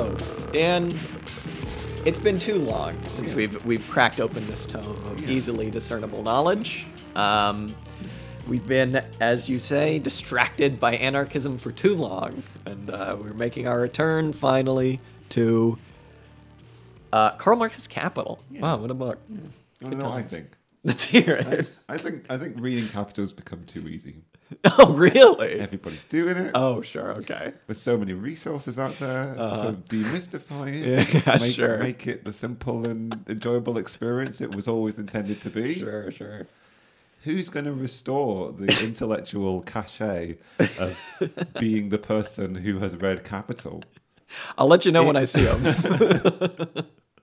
wow. Hello, Dan. It's been too long since we've we've cracked open this tome of easily discernible knowledge. Um, we've been, as you say, distracted by anarchism for too long, and uh, we're making our return finally to uh, Karl Marx's Capital. Wow, what a book! I don't know what I think. Let's hear I, it. I think I think reading Capital's become too easy. oh, really? Everybody's doing it. Oh, sure. Okay. There's so many resources out there. So demystify it. Uh-huh. Yeah, make, sure. Make it the simple and enjoyable experience it was always intended to be. Sure, sure. Who's going to restore the intellectual cachet of being the person who has read Capital? I'll let you know when I see him.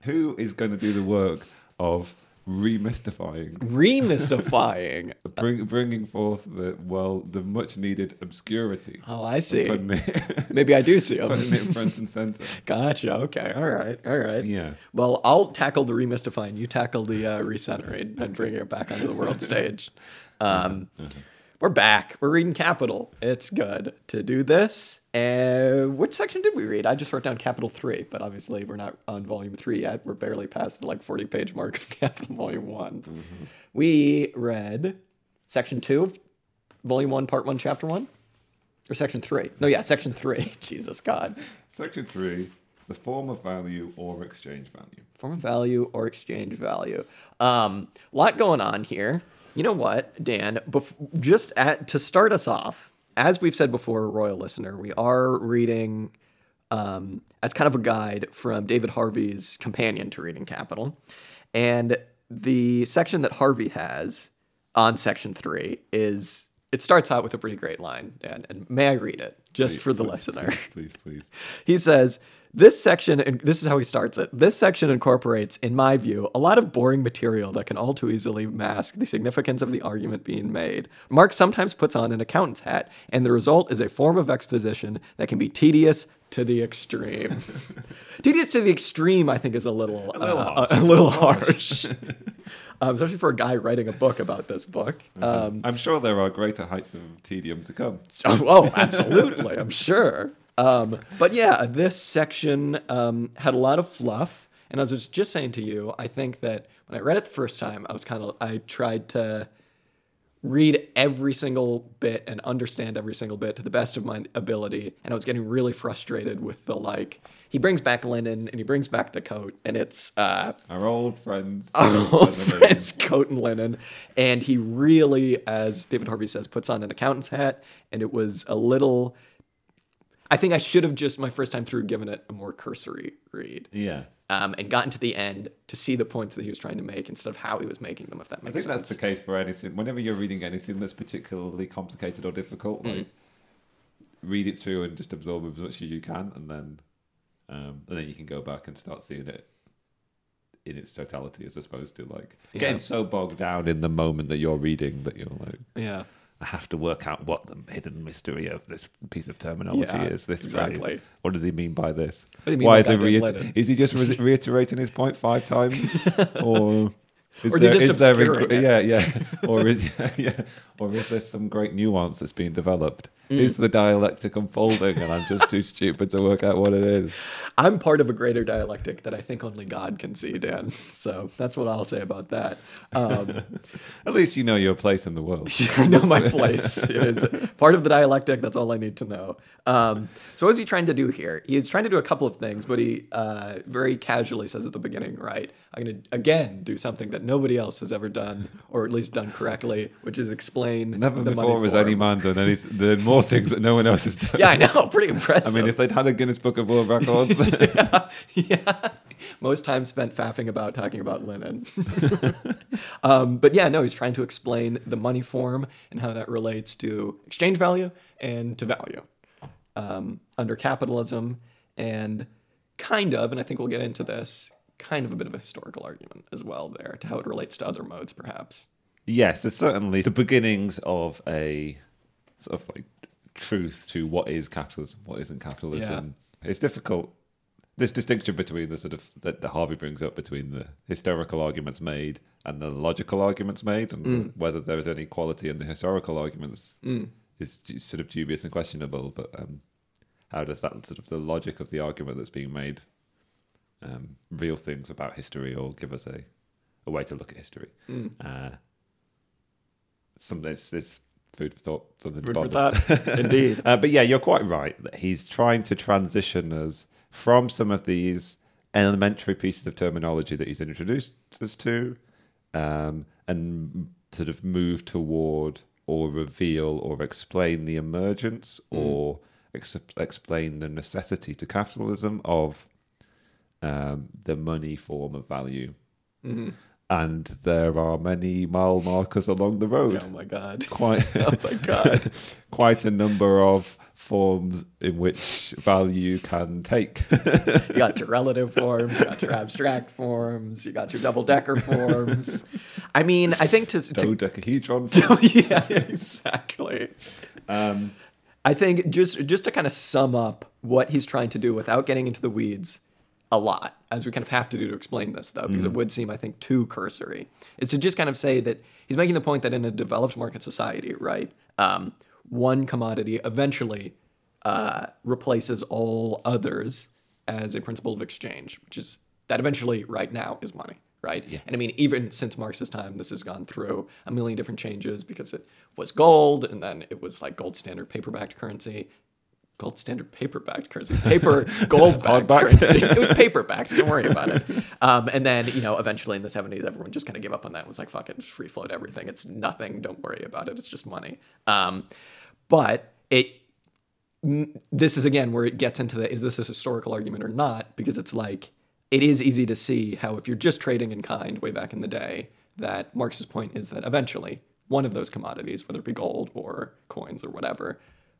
Who is going to do the work of remystifying, Remystifying. bring, bringing forth the well, the much needed obscurity? Oh, I see. It, Maybe I do see him. putting it front and center. Gotcha. Okay. All right. All right. Yeah. Well, I'll tackle the remystifying. You tackle the uh, recentering and bringing it back onto the world stage. Um, We're back. We're reading Capital. It's good to do this. Uh, which section did we read? I just wrote down Capital 3, but obviously we're not on Volume 3 yet. We're barely past the like 40 page mark of Capital Volume one We read Section 2 of Volume 1, Part 1, Chapter 1? Or Section 3? No, yeah, Section 3. Jesus, God. Section three: the form of value or exchange value. form of value or exchange value. Um, lot going on here. You know what, Dan? Bef- just at, to start us off, as we've said before, royal listener, we are reading um, as kind of a guide from David Harvey's companion to reading Capital, and the section that Harvey has on section three is it starts out with a pretty great line, Dan, and may I read it just for the listener? Please, please. He says, this section, and this is how he starts it. This section incorporates, in my view, a lot of boring material that can all too easily mask the significance of the argument being made. Marx sometimes puts on an accountant's hat, and the result is a form of exposition that can be tedious to the extreme. tedious to the extreme, I think, is a little, a little uh, harsh. a, little harsh. um, especially for a guy writing a book about this book. Um, I'm sure there are greater heights of tedium to come. Oh, oh, absolutely. I'm sure. Um, but yeah, this section um, had a lot of fluff. And as I was just saying to you, I think that when I read it the first time, I was kind of, I tried to read every single bit and understand every single bit to the best of my ability. And I was getting really frustrated with the like, he brings back linen and he brings back the coat, and it's, uh, Our old friends. our old friend's coat and linen. And he really, as David Harvey says, puts on an accountant's hat. And it was a little. I think I should have just my first time through given it a more cursory read Yeah. um, and gotten to the end to see the points that he was trying to make instead of how he was making them. If that makes sense. I think sense. that's the case for anything. Whenever you're reading anything that's particularly complicated or difficult, Mm. read it through and just absorb as much as you can, and then um, and then you can go back and start seeing it in its totality, as opposed to like Yeah. getting so bogged down in the moment that you're reading that you're like, yeah. I have to work out what the hidden mystery of this piece of terminology Yeah, is. This exactly. phrase. What does he mean by this? What do you mean Why by is he reiter- Is he just re- reiterating his point five times, or is Or is he just there it? yeah, yeah, or is yeah, yeah, or is there some great nuance that's being developed? Mm. Is the dialectic unfolding, and I'm just too stupid to work out what it is? I'm part of a greater dialectic that I think only God can see, Dan. So that's what I'll say about that. Um, At least you know your place in the world. I know my place. It is part of the dialectic. That's all I need to know. Um, so what is he trying to do here? He's trying to do a couple of things, but he uh, very casually says at the beginning, right, I'm going to, again, do something that nobody else has ever done, or at least done correctly, which is explain Never the before money has any man done anything, done more things that no one else has done. Yeah, I know. Pretty impressive. I mean, if they'd had a Guinness Book of World Records, yeah, yeah. Most time spent faffing about talking about linen. um, but yeah, no, he's trying to explain the money form and how that relates to exchange value and to value um, under capitalism, and kind of, and I think we'll get into this, kind of a bit of a historical argument as well there to how it relates to other modes, perhaps. yes, there's certainly the beginnings of a sort of like truth to what is capitalism, what isn't capitalism. It's difficult. This distinction between the sort of that, that Harvey brings up between the historical arguments made and the logical arguments made, and whether there is any quality in the historical arguments is sort of dubious and questionable. But um, how does that sort of the logic of the argument that's being made um, real things about history or give us a, a way to look at history? Mm. Uh, some it's, it's food for thought, something Food to for thought. Indeed. Uh, but yeah, you're quite right that he's trying to transition us from some of these elementary pieces of terminology that he's introduced us to, um, and sort of move toward or reveal or explain the emergence or ex- explain the necessity to capitalism of um, the money form of value. And there are many mile markers along the road oh my god. quite Oh my god. quite a number of forms in which value can take. You got your relative forms, you got your abstract forms, you got your double decker forms. I mean, I think to, to Dodecahedron. yeah, exactly. Um, I think just just to kind of sum up what he's trying to do without getting into the weeds a lot, as we kind of have to do to explain this though, because it would seem I think too cursory. It's to just kind of say that he's making the point that in a developed market society, right, um, one commodity eventually uh, replaces all others as a principle of exchange, which is that eventually right now is money. Right. And I mean, even since Marx's time, this has gone through a million different changes because it was gold and then it was like gold standard paper backed currency. Gold standard paper backed currency. Paper gold backed currency. It was paper backed. Don't worry about it. Um, and then, you know, eventually in the 70s, everyone just kind of gave up on that and was like, fuck it, free float everything. It's nothing. Don't worry about it. It's just money. Um, but it this is again where it gets into the is this a historical argument or not because it's like it is easy to see how if you're just trading in kind way back in the day that marx's point is that eventually one of those commodities whether it be gold or coins or whatever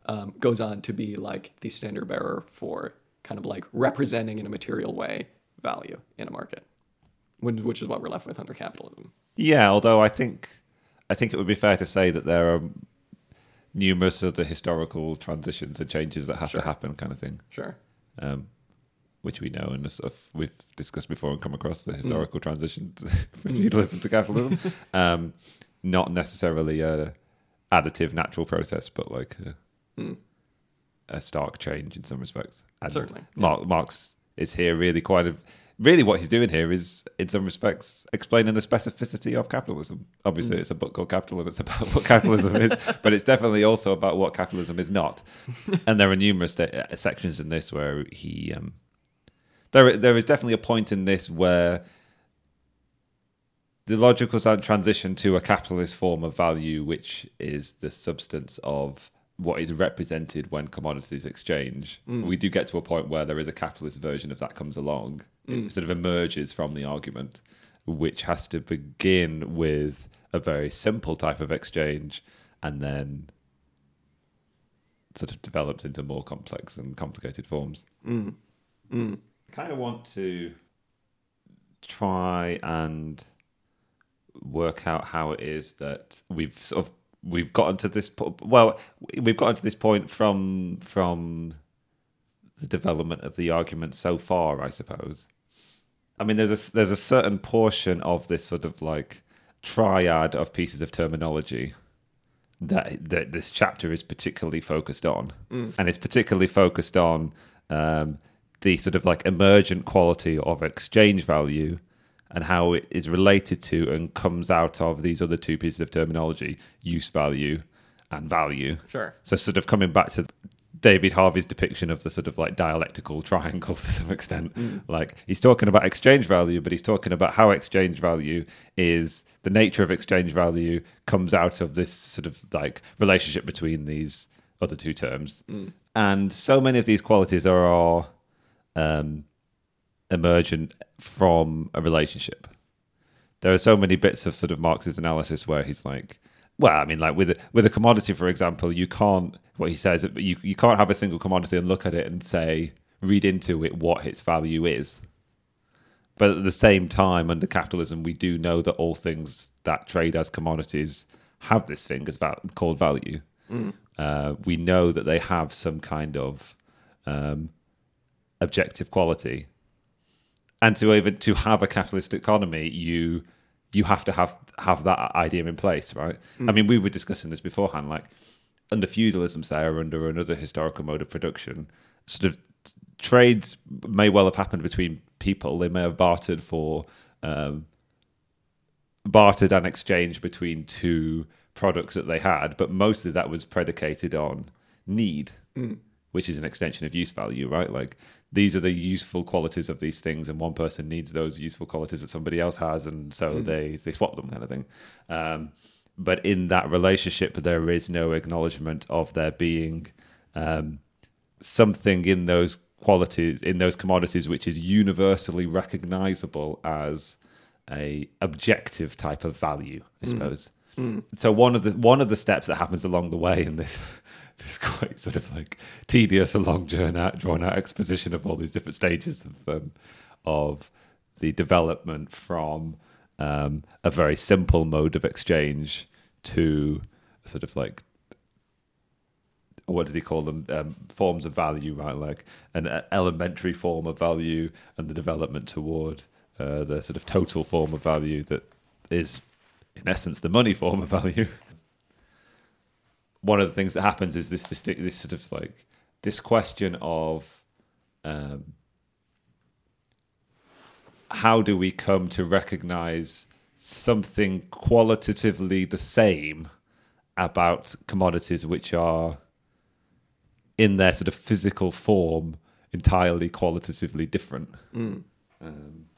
um, goes on to be like the standard bearer for kind of like representing in a material way value in a market when- which is what we're left with under capitalism yeah, although I think I think it would be fair to say that there are numerous of historical transitions and changes that have Sure. to happen, kind of thing. sure Um, which we know and sort of we've discussed before and come across the historical transition to- from feudalism to capitalism. Um, not necessarily a additive natural process, but like a, a stark change in some respects. And Certainly, Mar- Marx is here really quite a really what he's doing here is in some respects explaining the specificity of capitalism. Obviously, it's a book called Capital and it's about what capitalism is, but it's definitely also about what capitalism is not. and there are numerous uh, sections in this where he um, there there is definitely a point in this where the logical transition to a capitalist form of value, which is the substance of what is represented when commodities exchange. Mm. We do get to a point where there is a capitalist version of that comes along. It mm. sort of emerges from the argument, which has to begin with a very simple type of exchange and then sort of develops into more complex and complicated forms. Mm. Kind of want to try and work out how it is that we've sort of we've gotten to this po- well we've gotten to this point from from the development of the argument so far i suppose. I mean there's a there's a certain portion of this sort of like triad of pieces of terminology that that this chapter is particularly focused on, and it's particularly focused on um, the sort of like emergent quality of exchange value and how it is related to and comes out of these other two pieces of terminology: use value and value. Sure. So, sort of coming back to David Harvey's depiction of the sort of like dialectical triangle to some extent. Like he's talking about exchange value, but he's talking about how exchange value is the nature of exchange value comes out of this sort of like relationship between these other two terms. And so many of these qualities are um, emergent from a relationship there are so many bits of sort of Marx's analysis where he's like, well, I mean, like with a, with a commodity, for example, you can't. What he says, you you can't have a single commodity and look at it and say, read into it what its value is. But at the same time, under capitalism, we do know that all things that trade as commodities have this thing as val- called value. Uh, we know that they have some kind of um, objective quality and to even to have a capitalist economy you you have to have have that idea in place right i mean we were discussing this beforehand like under feudalism say or under another historical mode of production sort of trades may well have happened between people. They may have bartered for um, bartered and exchanged between two products that they had, but mostly that was predicated on need, which is an extension of use value, right? Like these are the useful qualities of these things, and one person needs those useful qualities that somebody else has, and so they they swap them, kind of thing. Um, but in that relationship, there is no acknowledgement of there being um, something in those qualities in those commodities which is universally recognizable as a objective type of value i suppose. So one of the one of the steps that happens along the way in this this quite sort of like tedious and long drawn out drawn out exposition of all these different stages of um, of the development from um, a very simple mode of exchange to sort of like what does he call them? Um, forms of value right? Like an uh, elementary form of value and the development toward uh, the sort of total form of value that is in essence the money form of value one of the things that happens is this distinct this sort of like this question of um, how do we come to recognize something qualitatively the same about commodities which are in their sort of physical form entirely qualitatively different.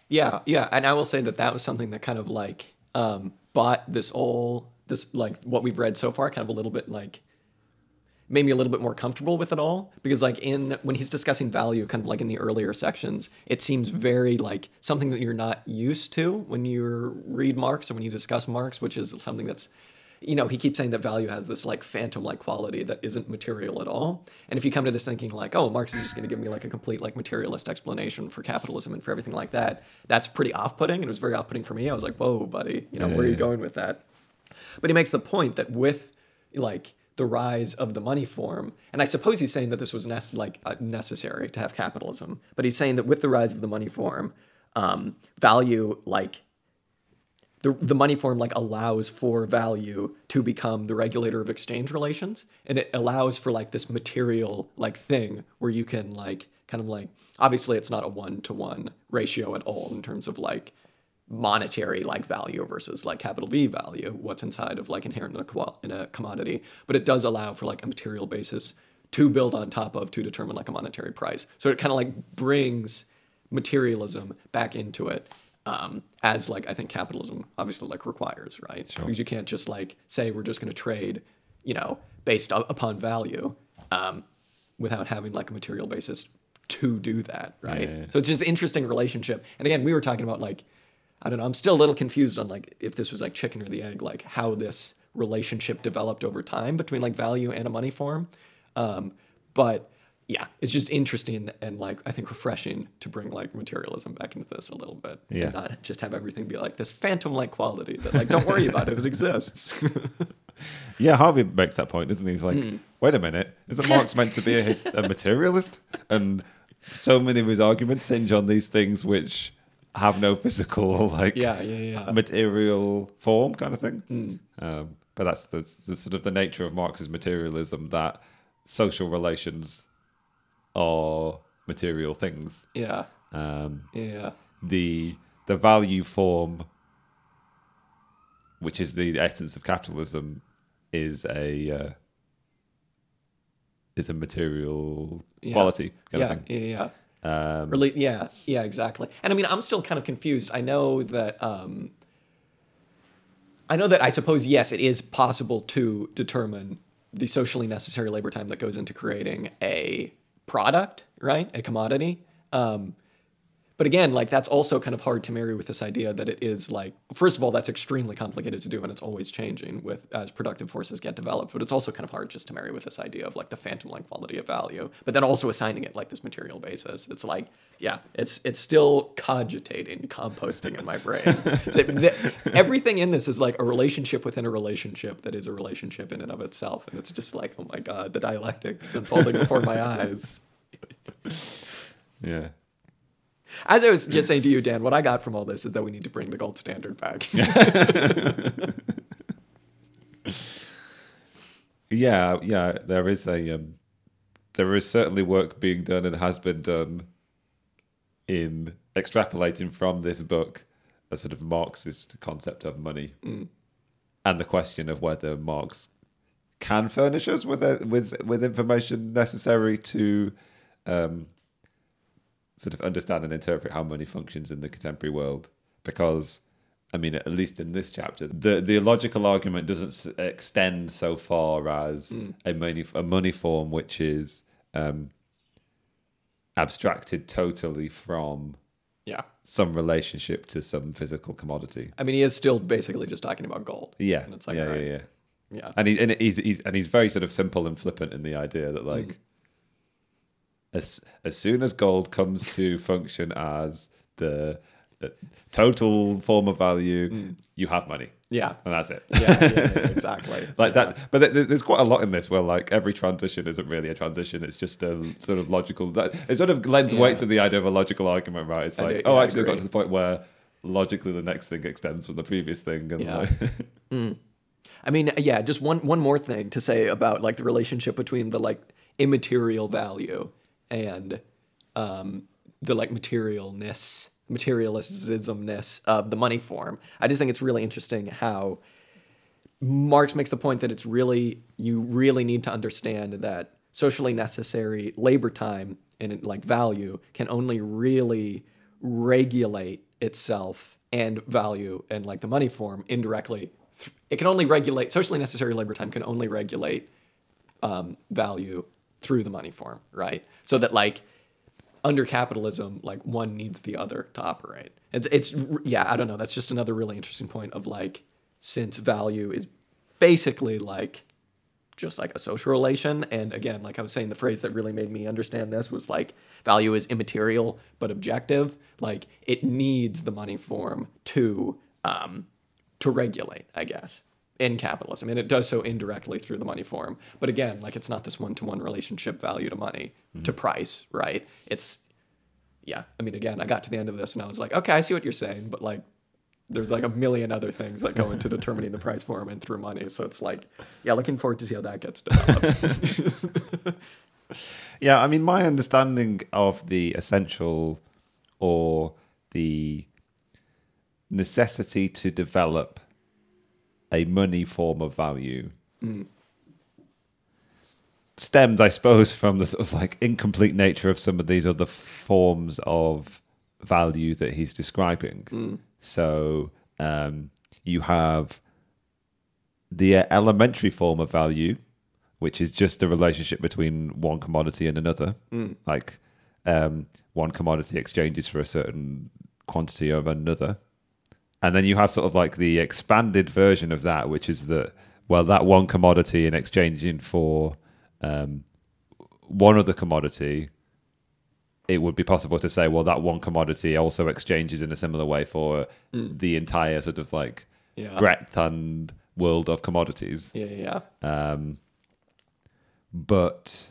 Yeah, yeah, and I will say that that was something that kind of like um, bought this all this like what we've read so far, kind of a little bit like made me a little bit more comfortable with it all. Because like in when he's discussing value kind of like in the earlier sections it seems very like something that you're not used to when you read marx or when you discuss marx which is something that's you know he keeps saying that value has this like phantom like quality that isn't material at all. And if you come to this thinking like oh marx is just going to give me like a complete like materialist explanation for capitalism and for everything like that that's pretty off-putting and it was very off-putting for me. I was like whoa buddy you know where are you going with that but he makes the point that with like the rise of the money form, and I suppose he's saying that this was nec- like uh, necessary to have capitalism, but he's saying that with the rise of the money form, um, value like the, the money form like allows for value to become the regulator of exchange relations and it allows for like this material like thing where you can like kind of like obviously it's not a one to one ratio at all in terms of like monetary like value versus like capital V value, what's inside of like inherent in a, qual- in a commodity, but it does allow for like a material basis to build on top of to determine like a monetary price. So it kind of like brings materialism back into it um, as like I think capitalism obviously like requires, right? Because you can't just like say we're just going to trade, you know, based upon value um, without having like a material basis to do that, right? Yeah. So it's just interesting relationship. And again, we were talking about like I don't know. I'm still a little confused on like if this was like chicken or the egg, like how this relationship developed over time between like value and a money form. Um, but yeah, it's just interesting and like I think refreshing to bring like materialism back into this a little bit. Yeah. And not just have everything be like this phantom like quality that like don't worry about it, it exists. Yeah, Harvey makes that point, doesn't he? He's like, Hmm. wait a minute, isn't Marx meant to be a, his, a materialist? And so many of his arguments hinge on these things which have no physical, like, Yeah, yeah, yeah. Material form kind of thing. Um, but that's the, the sort of the nature of Marx's materialism that social relations are material things. yeah. Um, Yeah. the the value form, which is the essence of capitalism, is a uh, is a material Yeah. quality kind yeah, of thing. yeah, yeah. Um, Really, yeah, yeah, exactly. And I mean, I'm still kind of confused. I know that, um, I know that I suppose yes, it is possible to determine the socially necessary labor time that goes into creating a product, right, a commodity. Um, but again, like that's also kind of hard to marry with this idea that it is like, first of all, that's extremely complicated to do, and it's always changing with as productive forces get developed. But it's also kind of hard just to marry with this idea of like the phantom-like quality of value, but then also assigning it like this material basis. It's like, yeah, it's it's still cogitating, composting in my brain. Everything in this is like a relationship within a relationship that is a relationship in and of itself, and it's just like, oh my god, the dialectic is unfolding before my eyes. yeah, As I was just saying to you, Dan, what I got from all this is that we need to bring the gold standard back. yeah, yeah. There is a um, there is certainly work being done and has been done in extrapolating from this book a sort of Marxist concept of money and the question of whether Marx can furnish us with a, with with information necessary to um, sort of understand and interpret how money functions in the contemporary world. Because, I mean, at least in this chapter, the the logical argument doesn't s- extend so far as a money a money form which is um, abstracted totally from Yeah. some relationship to some physical commodity. I mean, he is still basically just talking about gold. Yeah, And it's like, yeah, right. yeah, yeah. Yeah. And, he, and he's, he's and he's very sort of simple and flippant in the idea that like as as soon as gold comes to function as the uh, total form of value, you have money, Yeah. and that's it. Yeah, yeah, yeah, exactly. like that, but there- there's quite a lot in this where like every transition isn't really a transition; it's just a sort of logical. That it sort of lends Yeah. weight to the idea of a logical argument, right? It's like, do- oh, yeah, I actually, I got to the point where logically the next thing extends from the previous thing, and Yeah. like, I mean, yeah, just one one more thing to say about like the relationship between the like immaterial value and um the like materialness, materialismness of the money form. I just think it's really interesting how Marx makes the point that it's really you really need to understand that socially necessary labor time and like value can only really regulate itself and value and like the money form indirectly. It can only regulate socially necessary labor time can only regulate um, value through the money form, right? So that like under capitalism, like one needs the other to operate. It's it's yeah, I don't know. That's just another really interesting point of like since value is basically like just like a social relation and again like i was saying the phrase that really made me understand this was like value is immaterial but objective like it needs the money form to um to regulate i guess in capitalism and it does so indirectly through the money form but again like it's not this one-to-one relationship value to money to mm-hmm. price right it's yeah i mean again i got to the end of this and i was like okay i see what you're saying but like there's like a million other things that go into determining the price form and through money. So it's like, yeah, looking forward to see how that gets developed. Yeah, I mean, my understanding of the essential or the necessity to develop a money form of value stems, I suppose, from the sort of like incomplete nature of some of these other forms of value that he's describing. So um, you have the uh, elementary form of value, which is just the relationship between one commodity and another. Like um, one commodity exchanges for a certain quantity of another. And then you have sort of like the expanded version of that, which is that, well, that one commodity in exchanging for um, one other commodity, it would be possible to say, well, that one commodity also exchanges in a similar way for the entire sort of like Yeah. breadth and world of commodities. yeah, yeah, Um, but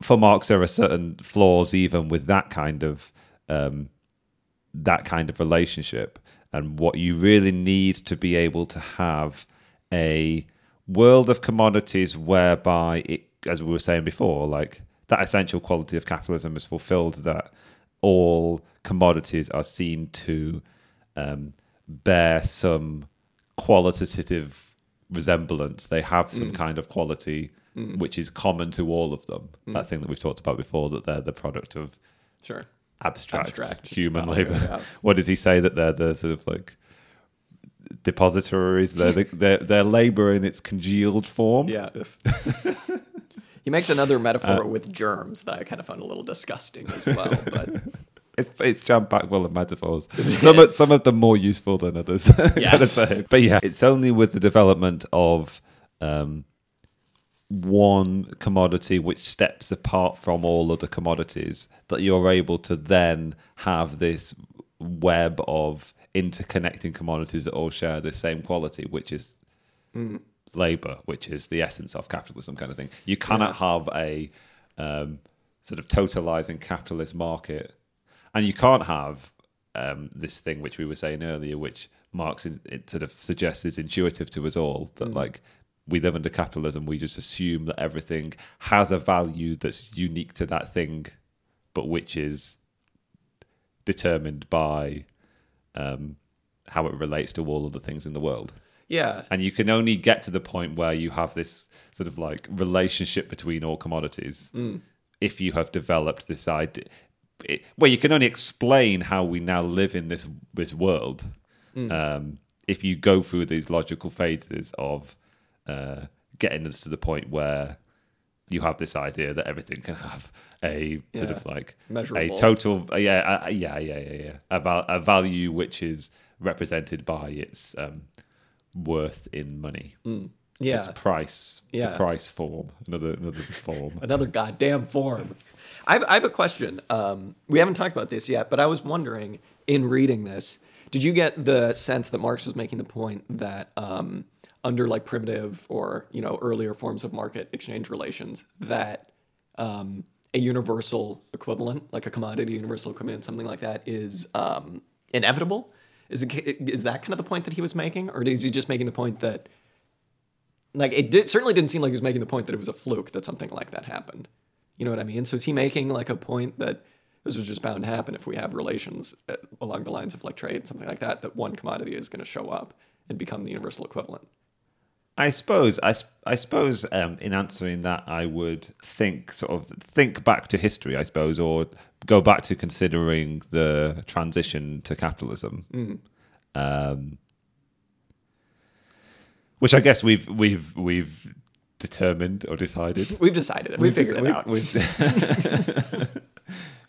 for Marx, there are certain flaws even with that kind of um, that kind of relationship, and what you really need to be able to have a world of commodities whereby it, as we were saying before, like that essential quality of capitalism is fulfilled that all commodities are seen to um, bear some qualitative resemblance. They have some mm. kind of quality mm. which is common to all of them. That mm. thing that we've talked about before, that they're the product of sure. Abstract, Abstract human value, labor. yeah. What does he say that they're the sort of like depositories? They're the, they're, they're labor in its congealed form. Yeah. he makes another metaphor Uh, with germs that I kind of found a little disgusting as well. But It's it's jam packed full of metaphors. Some of, some of them more useful than others. Yes. But yeah, it's only with the development of um, one commodity which steps apart from all other commodities that you're able to then have this web of interconnecting commodities that all share the same quality, which is labor, which is the essence of capitalism, kind of thing. You cannot have a um, sort of totalizing capitalist market, and you can't have um, this thing which we were saying earlier, which Marx in, it sort of suggests is intuitive to us all that like we live under capitalism, we just assume that everything has a value that's unique to that thing, but which is determined by um, how it relates to all other things in the world. Yeah. And you can only get to the point where you have this sort of like relationship between all commodities if you have developed this idea. It, well, you can only explain how we now live in this this world um, if you go through these logical phases of uh, getting us to the point where you have this idea that everything can have a sort Yeah. of like Measurable. a total, uh, yeah, uh, yeah, yeah, yeah, yeah, a, val- a value which is represented by its um, worth in money. Yeah. Its price, Yeah. the price form, another another form. Another goddamn form. I have, I have a question. Um, we haven't talked about this yet, but I was wondering in reading this, did you get the sense that Marx was making the point that um, under like primitive or you know earlier forms of market exchange relations, that um, a universal equivalent, like a commodity universal equivalent, something like that, is um, inevitable? Is it, is that kind of the point that he was making, or is he just making the point that like it did certainly didn't seem like he was making the point that it was a fluke that something like that happened. You know what I mean? So is he making like a point that this was just bound to happen if we have relations uh, along the lines of like trade, something like that, that one commodity is going to show up and become the universal equivalent? I suppose I, I suppose um, in answering that I would think sort of think back to history I suppose or go back to considering the transition to capitalism um, which I guess we've we've we've determined or decided We've decided it. We figured it out. we've-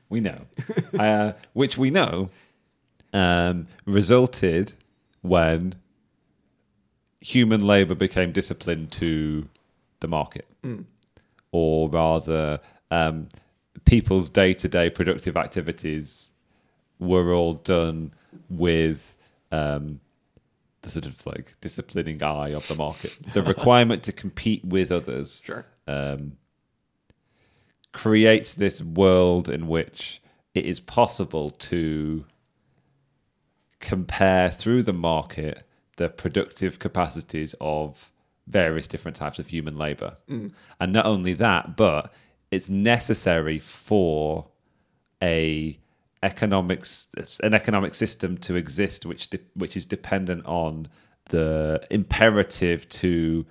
we know uh, which we know um, resulted when human labor became disciplined to the market, or rather, um, people's day to day productive activities were all done with um, the sort of like disciplining eye of the market. The requirement to compete with others Sure. um, creates this world in which it is possible to compare through the market the productive capacities of various different types of human labor. And not only that, but it's necessary for a economics an economic system to exist which de- which is dependent on the imperative to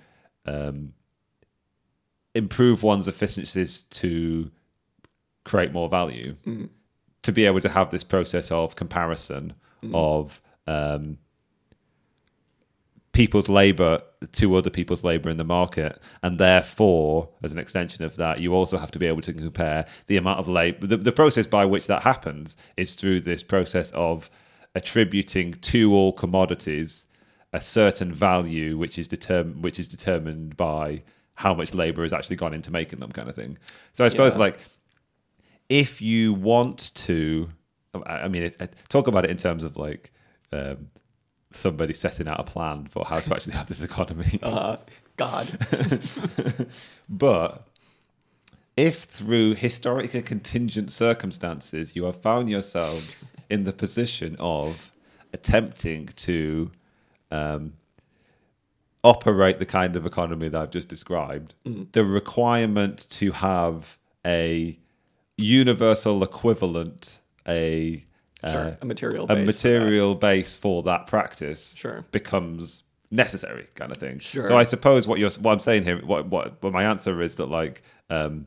um, improve one's efficiencies to create more value. To be able to have this process of comparison of um, people's labor to other people's labor in the market and therefore as an extension of that you also have to be able to compare the amount of labor the, the process by which that happens is through this process of attributing to all commodities a certain value which is determined which is determined by how much labor has actually gone into making them kind of thing so i suppose Yeah. like if you want to i mean it, it- talk about it in terms of like um, somebody setting out a plan for how to actually have this economy Uh, God. but if through historic and contingent circumstances you have found yourselves in the position of attempting to um, operate the kind of economy that I've just described, the requirement to have a universal equivalent, a Sure. uh, a material a base for that. material base for that practice Sure. becomes necessary kind of thing. Sure. So I suppose what you're what I'm saying here, what what, what my answer is that like um,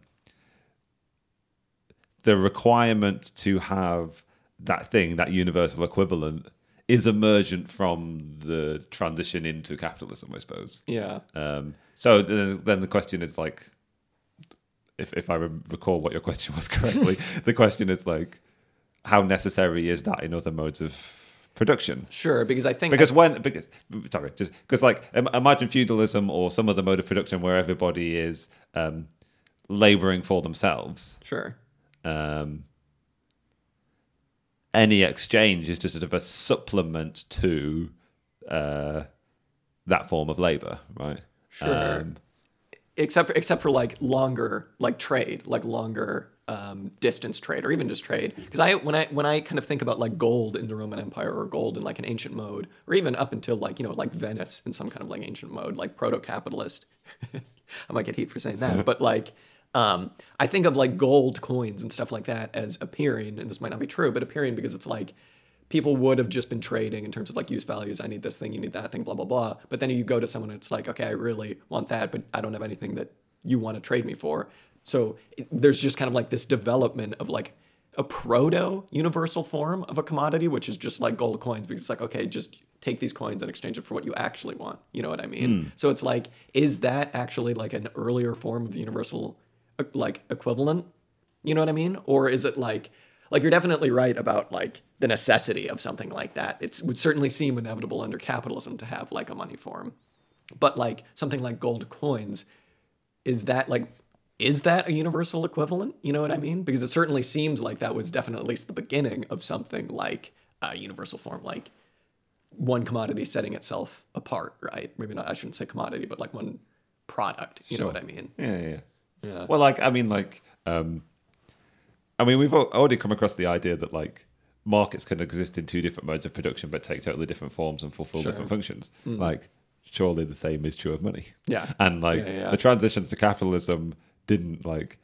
the requirement to have that thing, that universal equivalent, is emergent from the transition into capitalism, I suppose. Yeah. Um, so then, then the question is like, if if I re- recall what your question was correctly, the question is like, how necessary is that in other modes of production? Sure. Because I think Because when because sorry, just because like imagine feudalism or some other mode of production where everybody is um, laboring for themselves. sure. Um, any exchange is just sort of a supplement to uh, that form of labor, right? Sure. Um, except for except for like longer like trade like longer um, distance trade or even just trade. Because I when I when I kind of think about like gold in the Roman Empire or gold in like an ancient mode, or even up until like you know like Venice in some kind of like ancient mode, like proto-capitalist. I might get heat for saying that, but like. Um, I think of like gold coins and stuff like that as appearing, and this might not be true, but appearing because it's like people would have just been trading in terms of like use values. I need this thing, you need that thing, blah blah blah. But then you go to someone, and it's like, okay, I really want that, but I don't have anything that you want to trade me for. So it, there's just kind of like this development of like a proto universal form of a commodity, which is just like gold coins, because it's like, okay, just take these coins and exchange it for what you actually want. You know what I mean? So it's like, is that actually like an earlier form of the universal uh, like equivalent? You know what I mean? Or is it like like you're definitely right about like the necessity of something like that. It's, it would certainly seem inevitable under capitalism to have like a money form. But like something like gold coins, is that like is that a universal equivalent? You know what I mean? Because it certainly seems like that was definitely at least the beginning of something like a universal form, like one commodity setting itself apart, right? Maybe not I shouldn't say commodity, but like one product. You know what I mean? Yeah, yeah. Yeah. Well, like I mean, like um, I mean, we've already come across the idea that like markets can exist in two different modes of production, but take totally different forms and fulfill Sure. Different functions. Like, surely the same is true of money. Yeah. and like Yeah, yeah. the transitions to capitalism didn't like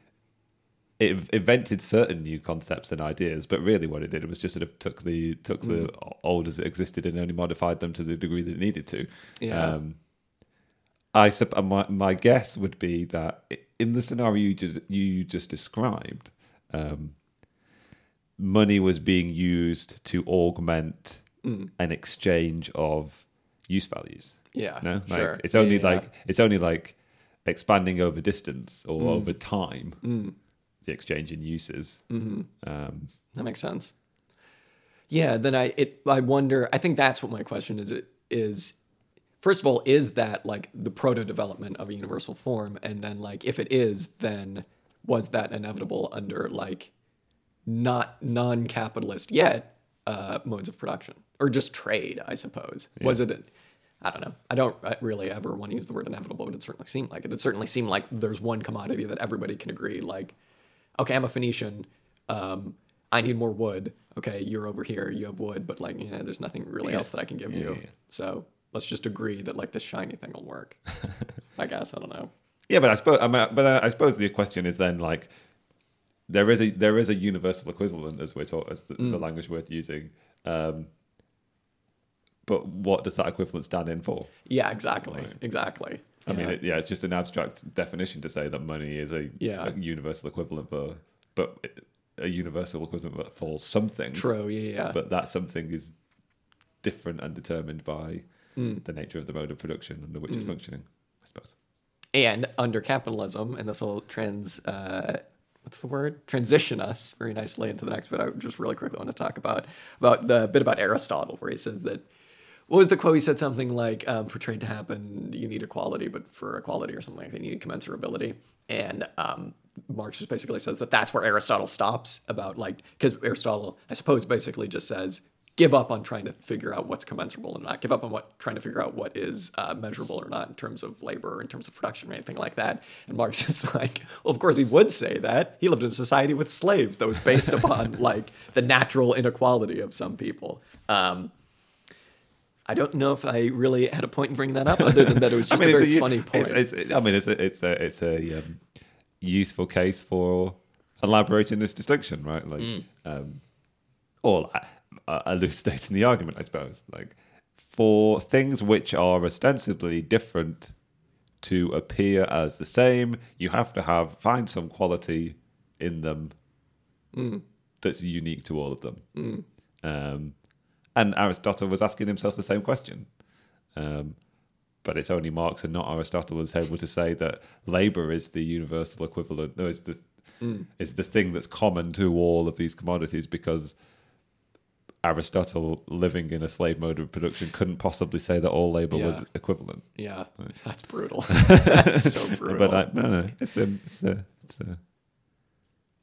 it invented certain new concepts and ideas, but really what it did was just sort of took the took the Hmm. old as it existed and only modified them to the degree that it needed to. Yeah. Um, I sup- my my guess would be that in the scenario you just you just described, um, money was being used to augment Mm. an exchange of use values. Yeah. No, like sure. it's only Yeah, yeah, like it's only like expanding over distance or over time. The exchange in uses. Um, That makes sense. Yeah, then I it I wonder. I think that's what my question is. It is first of all, is that like the proto development of a universal form, and then like if it is, then was that inevitable under like not non-capitalist yet uh, modes of production or just trade? I suppose was it. I don't know. I don't uh, really ever want to use the word inevitable, but it certainly seemed like it. It certainly seemed like there's one commodity that everybody can agree, like, okay, I'm a Phoenician. Um, I need more wood. Okay, you're over here. You have wood, but like, yeah, there's nothing really else that I can give you. yeah, yeah. So let's just agree that like this shiny thing will work. I guess I don't know. yeah, but I suppose I mean, but I suppose the question is then like there is a there is a universal equivalent as we're taught as the, Mm. the language we're using. Um, but what does that equivalent stand in for? Yeah, exactly, exactly. I mean, Yeah. it, yeah, it's just an abstract definition to say that money is a, Yeah. a universal equivalent for, but a universal equivalent for something. true. Yeah, yeah. But that something is different and determined by Mm. the nature of the mode of production under which it's functioning. I suppose. and under capitalism, and this will trans uh, what's the word transition us very nicely into the next bit. I just really quickly want to talk about about the bit about Aristotle, where he says that what was the quote? He said something like, um, "For trade to happen, you need equality, but for equality or something like that, you need commensurability." And um, Marx just basically says that that's where Aristotle stops about like because Aristotle, I suppose, basically just says give up on trying to figure out what's commensurable and not give up on what trying to figure out what is uh, measurable or not in terms of labor or in terms of production or anything like that and marx is like well of course he would say that he lived in a society with slaves that was based upon like the natural inequality of some people um, I don't know if I really had a point in bringing that up, other than that it was just a very u- funny point. It's, it's, I mean, it's a, it's a, it's a um, useful case for elaborating this distinction, right? Like, Mm. um, or uh, elucidating the argument, I suppose. Like, for things which are ostensibly different to appear as the same, you have to have find some quality in them Mm. that's unique to all of them. Um, and Aristotle was asking himself the same question. Um, but it's only Marx and not Aristotle that's able to say that labor is the universal equivalent. No, it's the it's the thing that's common to all of these commodities because Aristotle, living in a slave mode of production, couldn't possibly say that all labor was equivalent. yeah, that's brutal. that's so brutal. But I, no, no, it's a, it's a, it's a,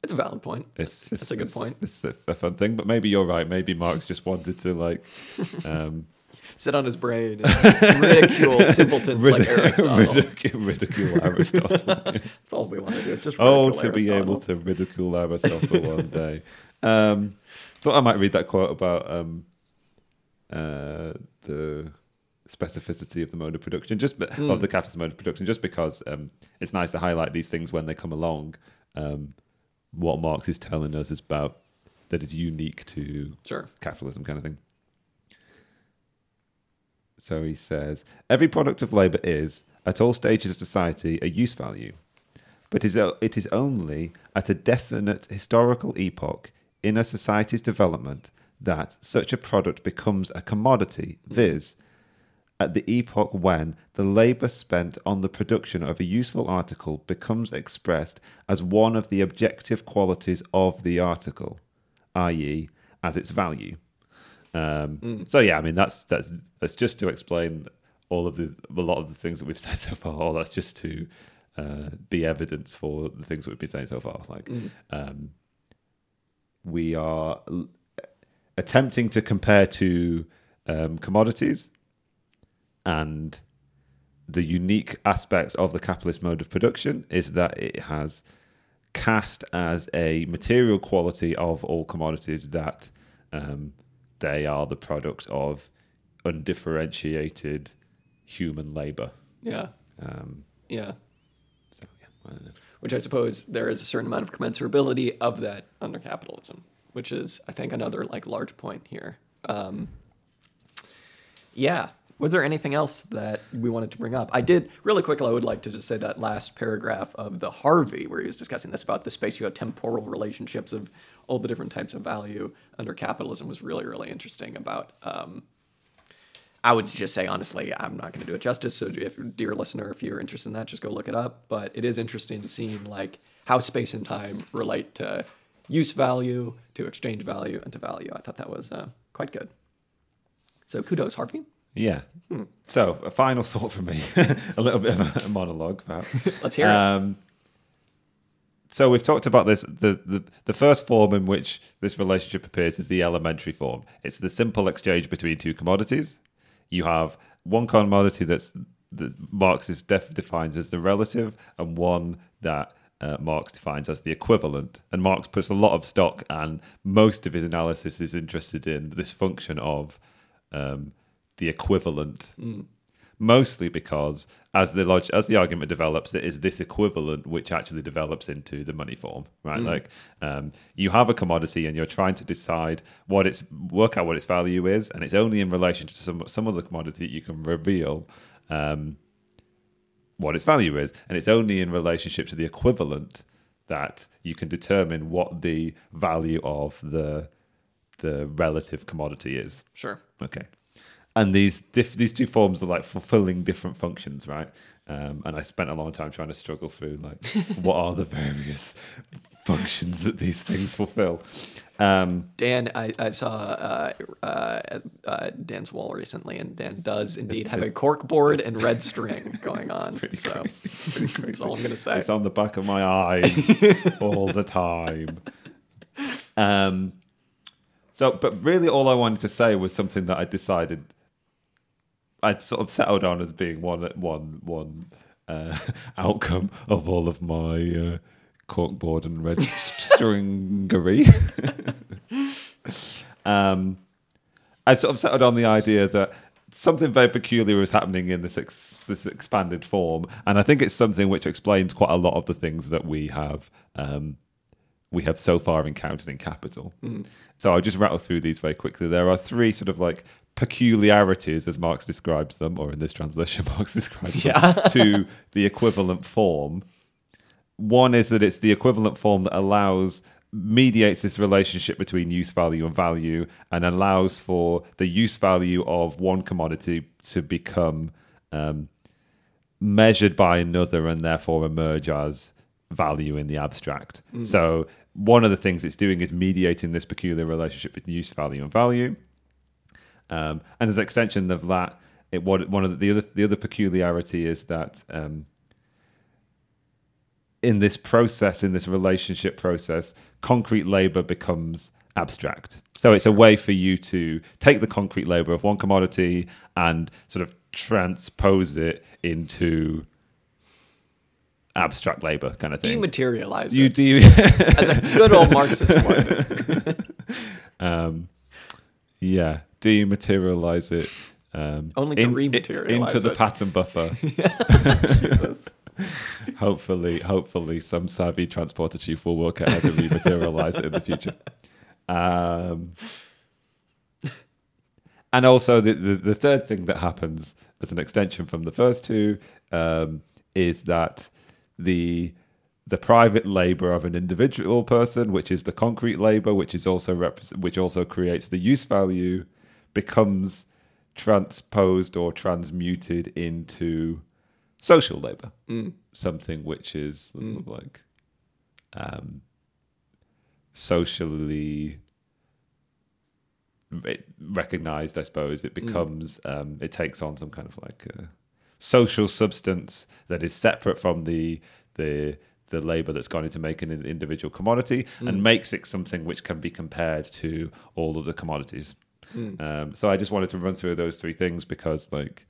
it's a valid point. it's, it's a good it's- point. It's a, a fun thing, but maybe you're right. Maybe Marx just wanted to like um, sit on his brain and ridicule simpletons like Aristotle. ridicule, ridicule Aristotle. That's all we want to do. It's just oh, to be Aristotle. able to ridicule Aristotle one day. Um, thought I might read that quote about um, uh, the specificity of the mode of production, just be- Hmm. of the capitalist mode of production, just because um, it's nice to highlight these things when they come along. Um, what Marx is telling us is about that is unique to Sure. capitalism, kind of thing. So he says every product of labour is, at all stages of society, a use value, but is it is only at a definite historical epoch in a society's development that such a product becomes a commodity, viz., at the epoch when the labour spent on the production of a useful article becomes expressed as one of the objective qualities of the article, i.e., as its value. Um, So yeah, I mean that's that's that's just to explain all of the a lot of the things that we've said so far. That's just to uh, be evidence for the things that we've been saying so far. Like um, we are attempting to compare to um, commodities and the unique aspect of the capitalist mode of production is that it has cast as a material quality of all commodities that um, they are the product of undifferentiated human labor. Yeah. Um, Yeah. so yeah, I. Which I suppose there is a certain amount of commensurability of that under capitalism, which is, I think, another like large point here. Um, yeah. Was there anything else that we wanted to bring up? I did really quickly. I would like to just say that last paragraph of the Harvey, where he was discussing this about the spatio-temporal relationships of all the different types of value under capitalism, was really, really interesting. About, um, I would just say honestly, I'm not going to do it justice. So, if dear listener, if you're interested in that, just go look it up. But it is interesting seeing like how space and time relate to use value, to exchange value, and to value. I thought that was uh, quite good. So, kudos, Harvey. Yeah. So a final thought from me, a little bit of a monologue, perhaps. Let's hear it. Um, so we've talked about this. The, the the first form in which this relationship appears is the elementary form. It's the simple exchange between two commodities. You have one commodity that's that Marx is def- defines as the relative, and one that uh, Marx defines as the equivalent. And Marx puts a lot of stock, and most of his analysis is interested in this function of um, the equivalent. Mostly because as the log- as the argument develops it is this equivalent which actually develops into the money form right? Like um, you have a commodity and you're trying to decide what its work out what its value is and it's only in relation to some some other commodity that you can reveal um, what its value is. And it's only in relationship to the equivalent that you can determine what the value of the the relative commodity is. Sure. Okay. And these diff- these two forms are like fulfilling different functions, right? Um, and I spent a long time trying to struggle through like what are the various functions that these things fulfill. Um, Dan, I, I saw uh, uh, uh, Dan's wall recently, and Dan does indeed have a cork board and red string going on. So that's all I'm going to say. it's on the back of my eye all the time. Um, so, but really, all I wanted to say was something that I decided I'd sort of settled on as being one one one uh, outcome of all of my uh, corkboard and red stringery. um, I sort of settled on the idea that something very peculiar is happening in this ex- this expanded form, and I think it's something which explains quite a lot of the things that we have um, we have so far encountered in Capital. So I'll just rattle through these very quickly. There are three sort of like peculiarities, as Marx describes them, or in this translation, Marx describes them, Yeah. to the equivalent form. One is that it's the equivalent form that allows mediates this relationship between use value and value and allows for the use value of one commodity to become um, measured by another and therefore emerge as value in the abstract. So one of the things it's doing is mediating this peculiar relationship between use value and value. Um, and as an extension of that, it what one of the, the other the other peculiarity is that um, in this process, in this relationship process, concrete labor becomes abstract. So it's a way for you to take the concrete labor of one commodity and sort of transpose it into abstract labor kind of thing. Dematerialize You it, do. as a good old Marxist would. um, yeah, dematerialize it. Um, Only to rematerialize into the it. pattern buffer. Hopefully, hopefully, some savvy transporter chief will work out how to rematerialize it in the future. Um, and also, the, the the third thing that happens as an extension from the first two um, is that the the private labor of an individual person, which is the concrete labor, which is also repres which also creates the use value, becomes transposed or transmuted into social labor, something which is like um, socially re- recognized. I suppose. It becomes um, it takes on some kind of like social substance that is separate from the the the labor that's gone into making an individual commodity and makes it something which can be compared to all of the commodities. Um, so I just wanted to run through those three things because like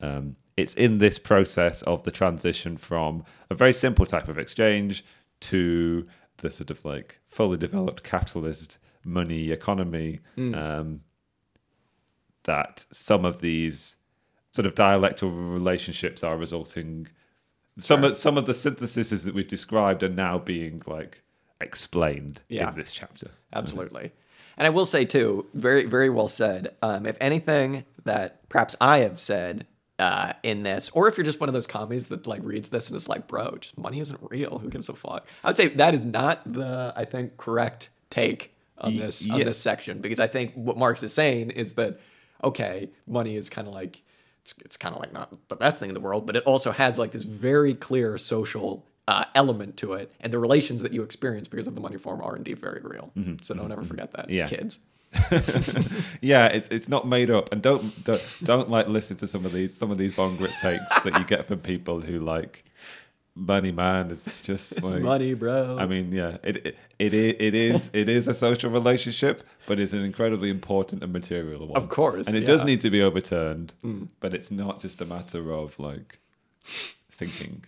um, it's in this process of the transition from a very simple type of exchange to the sort of like fully developed capitalist money economy um, that some of these sort of dialectal relationships are resulting some of some of the syntheses that we've described are now being like explained Yeah. in this chapter Absolutely. And I will say too, very very well said. Um, if anything that perhaps I have said uh, in this, or if you're just one of those commies that like reads this and is like, bro, just money isn't real. Who gives a fuck? I would say that is not the I think correct take on this on this section because I think what Marx is saying is that okay, money is kind of like it's, it's kind of like not the best thing in the world, but it also has like this very clear social uh, element to it, and the relations that you experience because of the money form are indeed very real. So don't ever forget that, Mm-hmm. Yeah. kids. yeah, it's it's not made up, and don't don't, don't like listen to some of these some of these bong grip takes that you get from people who like money, man. It's just like money, bro. I mean, yeah, it it it is it is, it is a social relationship, but it's an incredibly important and material one. Of course, and it does yeah. Mm. need to be overturned. But it's not just a matter of like thinking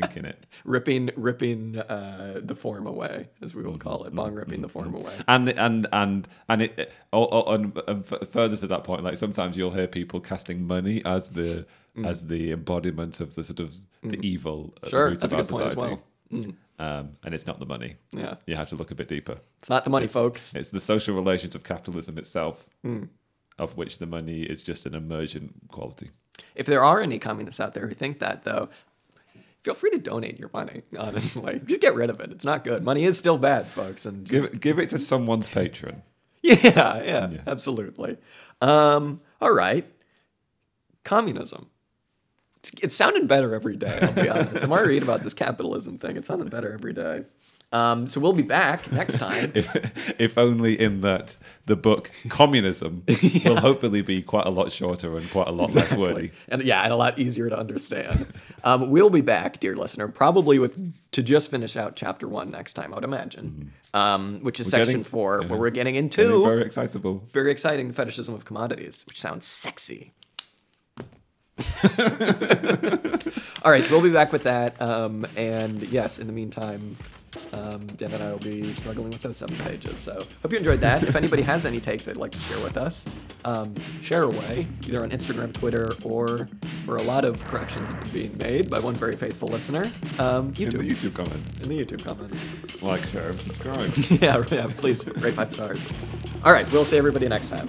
thinking it. ripping ripping uh, the form away, as we will call it, mm-hmm. bong mm-hmm. ripping the form mm-hmm. away. and the, and and and it, oh, oh, and, and further to that point, like sometimes you'll hear people casting money as the mm. as the embodiment of the sort of the mm. evil Sure, root that's a of good our point as society. well. Mm. Um, and it's not the money. Yeah, You have to look a bit deeper. it's not the money, It's- folks. It's the social relations of capitalism itself, of which the money is just an emergent quality. If there are any communists out there who think that, though, feel free to donate your money. Honestly, just get rid of it. It's not good. Money is still bad, folks. And just- Give give it to someone's patron. yeah, yeah, Yeah. absolutely. Um, all right, communism. It's, it's sounding better every day. I'll be honest. The more I read about this capitalism thing, it's sounding better every day. Um, so we'll be back next time. If if only in that the book Communism will hopefully be quite a lot shorter and quite a lot less wordy. and yeah, and a lot easier to understand. Um, we'll be back, dear listener, probably with to just finish out chapter one next time. I would imagine, um, which is. We're section getting- four, yeah. where we're getting Getting into Very excitable. very exciting fetishism of commodities, which sounds sexy. All right, so we'll be back with that. Um, and yes, in the meantime, um, Dan and I will be struggling with those seven pages. So hope you enjoyed that. If anybody has any takes they'd like to share with us, um, share away either on Instagram, Twitter, or where a lot of corrections have been being made by one very faithful listener, um, In YouTube. the YouTube comments. In the YouTube comments. Like, share, subscribe. yeah, yeah, please rate five stars. All right, we'll see everybody next time.